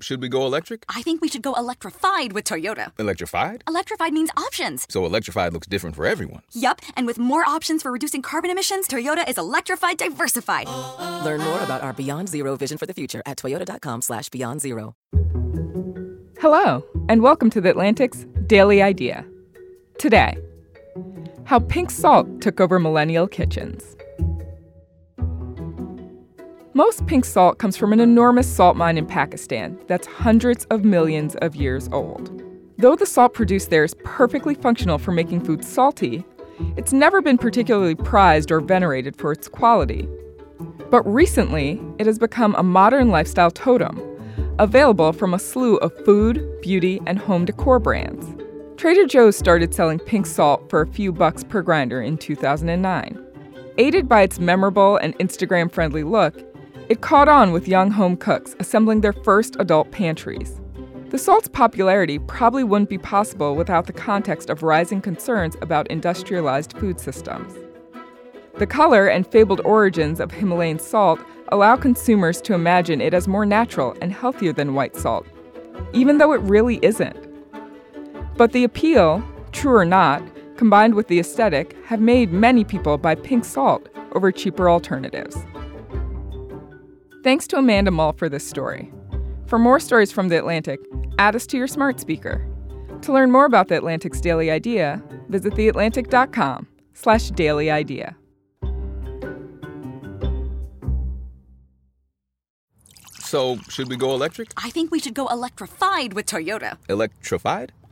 should we go electric? I think we should go electrified with Toyota. Electrified? Electrified means options. So electrified looks different for everyone. Yup, and with more options for reducing carbon emissions, Toyota is electrified diversified. Learn more about our Beyond Zero vision for the future at toyota.com slash beyond zero. Hello, and welcome to the Atlantic's Daily Idea. Today, how pink salt took over millennial kitchens. Most pink salt comes from an enormous salt mine in Pakistan that's hundreds of millions of years old. Though the salt produced there is perfectly functional for making food salty, it's never been particularly prized or venerated for its quality. But recently, it has become a modern lifestyle totem, available from a slew of food, beauty, and home decor brands. Trader Joe's started selling pink salt for a few bucks per grinder in 2009. Aided by its memorable and Instagram friendly look, it caught on with young home cooks assembling their first adult pantries. The salt's popularity probably wouldn't be possible without the context of rising concerns about industrialized food systems. The color and fabled origins of Himalayan salt allow consumers to imagine it as more natural and healthier than white salt, even though it really isn't. But the appeal, true or not, combined with the aesthetic, have made many people buy pink salt over cheaper alternatives. Thanks to Amanda Mull for this story. For more stories from The Atlantic, add us to your smart speaker. To learn more about The Atlantic's Daily Idea, visit theatlantic.com slash daily idea. So, should we go electric? I think we should go electrified with Toyota. Electrified?